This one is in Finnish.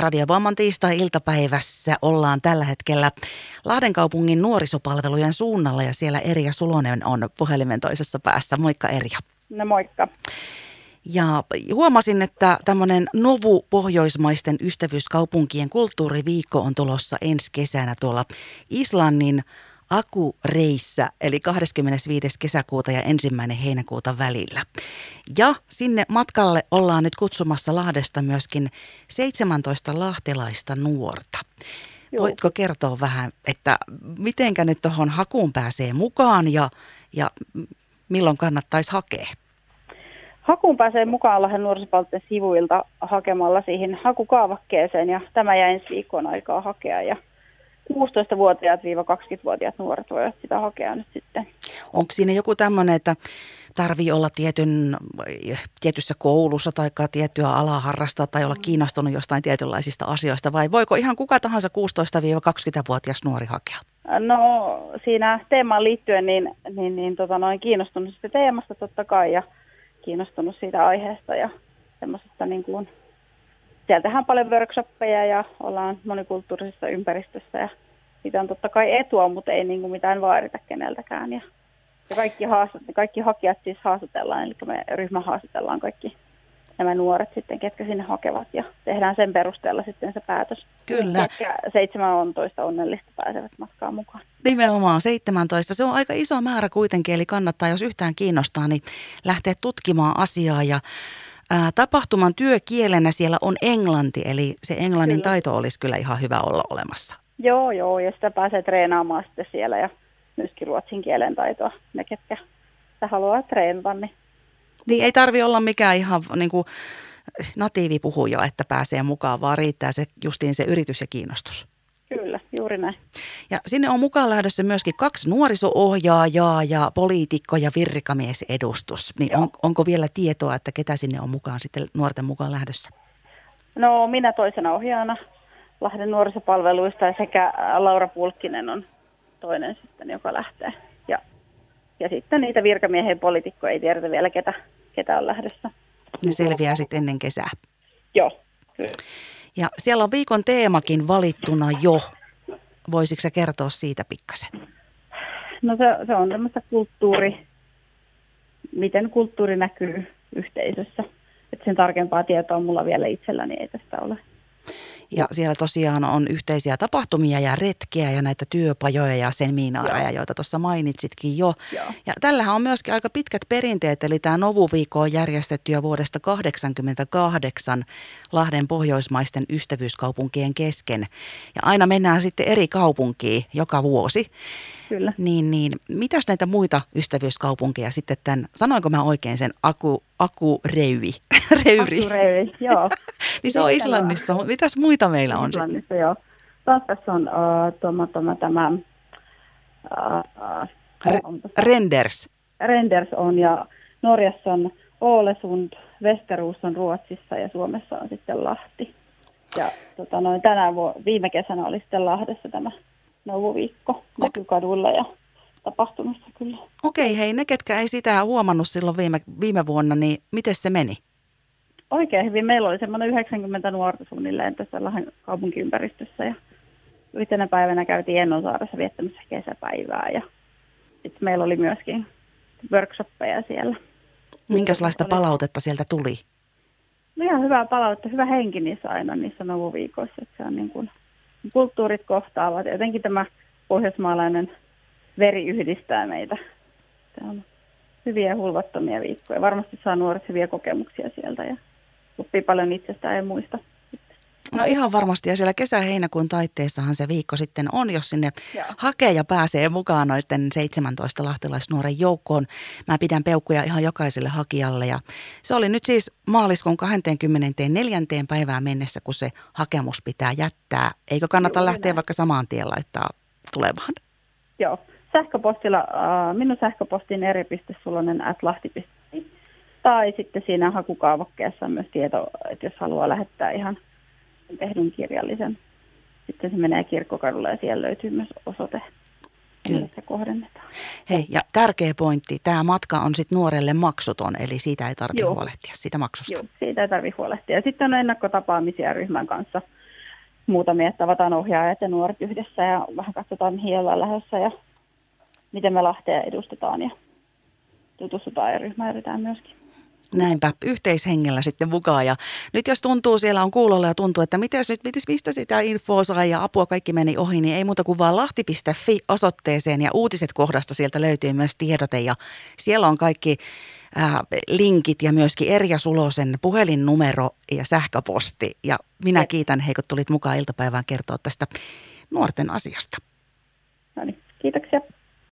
Radiovoiman tiistai-iltapäivässä ollaan tällä hetkellä Lahden kaupungin nuorisopalvelujen suunnalla ja siellä Erja Sulonen on puhelimen toisessa päässä. Moikka Erja. No moikka. Ja huomasin, että tämmöinen Novu Pohjoismaisten ystävyyskaupunkien kulttuuriviikko on tulossa ensi kesänä tuolla Islannin Akureissä, eli 25. kesäkuuta ja ensimmäinen heinäkuuta välillä. Ja sinne matkalle ollaan nyt kutsumassa Lahdesta myöskin 17 lahtelaista nuorta. Joo. Voitko kertoa vähän, että mitenkä nyt tuohon hakuun pääsee mukaan ja, ja milloin kannattaisi hakea? Hakuun pääsee mukaan Lahden nuorisopalveluiden sivuilta hakemalla siihen hakukaavakkeeseen ja tämä jää ensi viikkoon aikaa hakea ja 16-vuotiaat-20-vuotiaat nuoret voivat sitä hakea nyt sitten. Onko siinä joku tämmöinen, että tarvii olla tietyn, tietyssä koulussa tai tiettyä alaa harrastaa tai olla kiinnostunut jostain tietynlaisista asioista vai voiko ihan kuka tahansa 16-20-vuotias nuori hakea? No siinä teemaan liittyen niin, niin, niin tota noin kiinnostunut siitä teemasta totta kai ja kiinnostunut siitä aiheesta ja semmoisesta niin kuin siellä tehdään paljon workshoppeja ja ollaan monikulttuurisessa ympäristössä ja siitä on totta kai etua, mutta ei niin kuin mitään vaadita keneltäkään. Ja, ja kaikki, haastat, kaikki hakijat siis haastatellaan, eli me ryhmä haastatellaan kaikki nämä nuoret sitten, ketkä sinne hakevat ja tehdään sen perusteella sitten se päätös. Kyllä. Ketkä 17 onnellista pääsevät matkaan mukaan. Nimenomaan 17. Se on aika iso määrä kuitenkin, eli kannattaa, jos yhtään kiinnostaa, niin lähteä tutkimaan asiaa ja Ää, tapahtuman työkielenä siellä on englanti, eli se englannin kyllä. taito olisi kyllä ihan hyvä olla olemassa. Joo, joo, ja sitä pääsee treenaamaan sitten siellä ja myöskin ruotsin kielen taitoa, ne ketkä sitä haluaa treenata. Niin, niin ei tarvi olla mikään ihan niin kuin natiivipuhuja, että pääsee mukaan, vaan riittää se justiin se yritys ja kiinnostus. Kyllä, juuri näin. Ja sinne on mukaan lähdössä myöskin kaksi nuoriso-ohjaajaa ja poliitikko ja virkamiesedustus. Niin on, onko vielä tietoa, että ketä sinne on mukaan sitten nuorten mukaan lähdössä? No minä toisena ohjaajana Lahden nuorisopalveluista sekä Laura Pulkkinen on toinen sitten, joka lähtee. Ja, ja sitten niitä virkamiehen ja poliitikkoja ei tiedetä vielä, ketä, ketä on lähdössä. Ne selviää sitten ennen kesää. Joo, kyllä. Ja siellä on viikon teemakin valittuna jo. Voisitko sä kertoa siitä pikkasen? No se, se on tämmöistä kulttuuri, miten kulttuuri näkyy yhteisössä. Et sen tarkempaa tietoa mulla vielä itselläni ei tästä ole. Ja siellä tosiaan on yhteisiä tapahtumia ja retkeä ja näitä työpajoja ja seminaareja, joita tuossa mainitsitkin jo. Joo. Ja tällähän on myöskin aika pitkät perinteet, eli tämä Novuviikko on järjestetty jo vuodesta 1988 Lahden pohjoismaisten ystävyyskaupunkien kesken. Ja aina mennään sitten eri kaupunkiin joka vuosi. Kyllä. Niin, niin mitäs näitä muita ystävyyskaupunkeja sitten tämän, sanoinko mä oikein sen Aku, Aku Reyvi? Reyri. Aku Reyvi, joo. niin se on Islannissa, mutta mitäs muita meillä on Islannissa, sitten? joo. Tanskassa on uh, tuoma, tuoma, tämä... Uh, Re- Renders. Renders on ja Norjassa on Ålesund, Västerås on Ruotsissa ja Suomessa on sitten Lahti. Ja tota, noin, tänään viime kesänä oli sitten Lahdessa tämä Novuviikko näkyy kaduilla ja tapahtumassa kyllä. Okei, hei ne ketkä ei sitä huomannut silloin viime, viime vuonna, niin miten se meni? Oikein hyvin. Meillä oli semmoinen 90 nuorta suunnilleen tässä Lahden kaupunkiympäristössä ja yhtenä päivänä käytiin Ennonsaaressa viettämässä kesäpäivää ja sitten meillä oli myöskin workshoppeja siellä. Minkälaista palautetta sieltä tuli? No ihan hyvää palautetta, hyvä henki niissä aina niissä novuviikoissa, että se on niin kuin kulttuurit kohtaavat. Jotenkin tämä pohjoismaalainen veri yhdistää meitä. Tämä on hyviä hulvattomia viikkoja. Varmasti saa nuoret hyviä kokemuksia sieltä ja oppii paljon itsestään ja muista. No ihan varmasti ja siellä kesä-heinäkuun taitteessahan se viikko sitten on, jos sinne Joo. hakee ja pääsee mukaan noiden 17 lahtelaisnuoren joukkoon. Mä pidän peukkuja ihan jokaiselle hakijalle ja se oli nyt siis maaliskuun 24. päivään mennessä, kun se hakemus pitää jättää. Eikö kannata Joo, lähteä näin. vaikka samaan tien laittaa tulevaan? Joo, sähköpostilla, äh, minun sähköpostin eri.sulonen at lahti.fi. Tai sitten siinä hakukaavakkeessa on myös tieto, että jos haluaa lähettää ihan – tehdyn kirjallisen. Sitten se menee kirkkokadulle ja siellä löytyy myös osoite, millä se kohdennetaan. Hei, ja tärkeä pointti, tämä matka on sitten nuorelle maksuton, eli siitä ei tarvitse huolehtia, siitä maksusta. Joo, siitä ei tarvitse huolehtia. Ja sitten on ennakkotapaamisia ryhmän kanssa muutamia, että tavataan ohjaajat ja nuoret yhdessä ja vähän katsotaan, mihin ollaan lähdössä ja miten me Lahtea edustetaan ja tutustutaan ja ryhmäyritään myöskin. Näinpä, yhteishengellä sitten mukaan. Ja nyt jos tuntuu, siellä on kuulolla ja tuntuu, että mitäs nyt, mitäs, mistä sitä infoa saa ja apua kaikki meni ohi, niin ei muuta kuin vaan lahti.fi osoitteeseen ja uutiset kohdasta sieltä löytyy myös tiedote. Ja siellä on kaikki äh, linkit ja myöskin Erja Sulosen puhelinnumero ja sähköposti. Ja minä kiitän hei, kun tulit mukaan iltapäivään kertoa tästä nuorten asiasta. No niin, kiitoksia.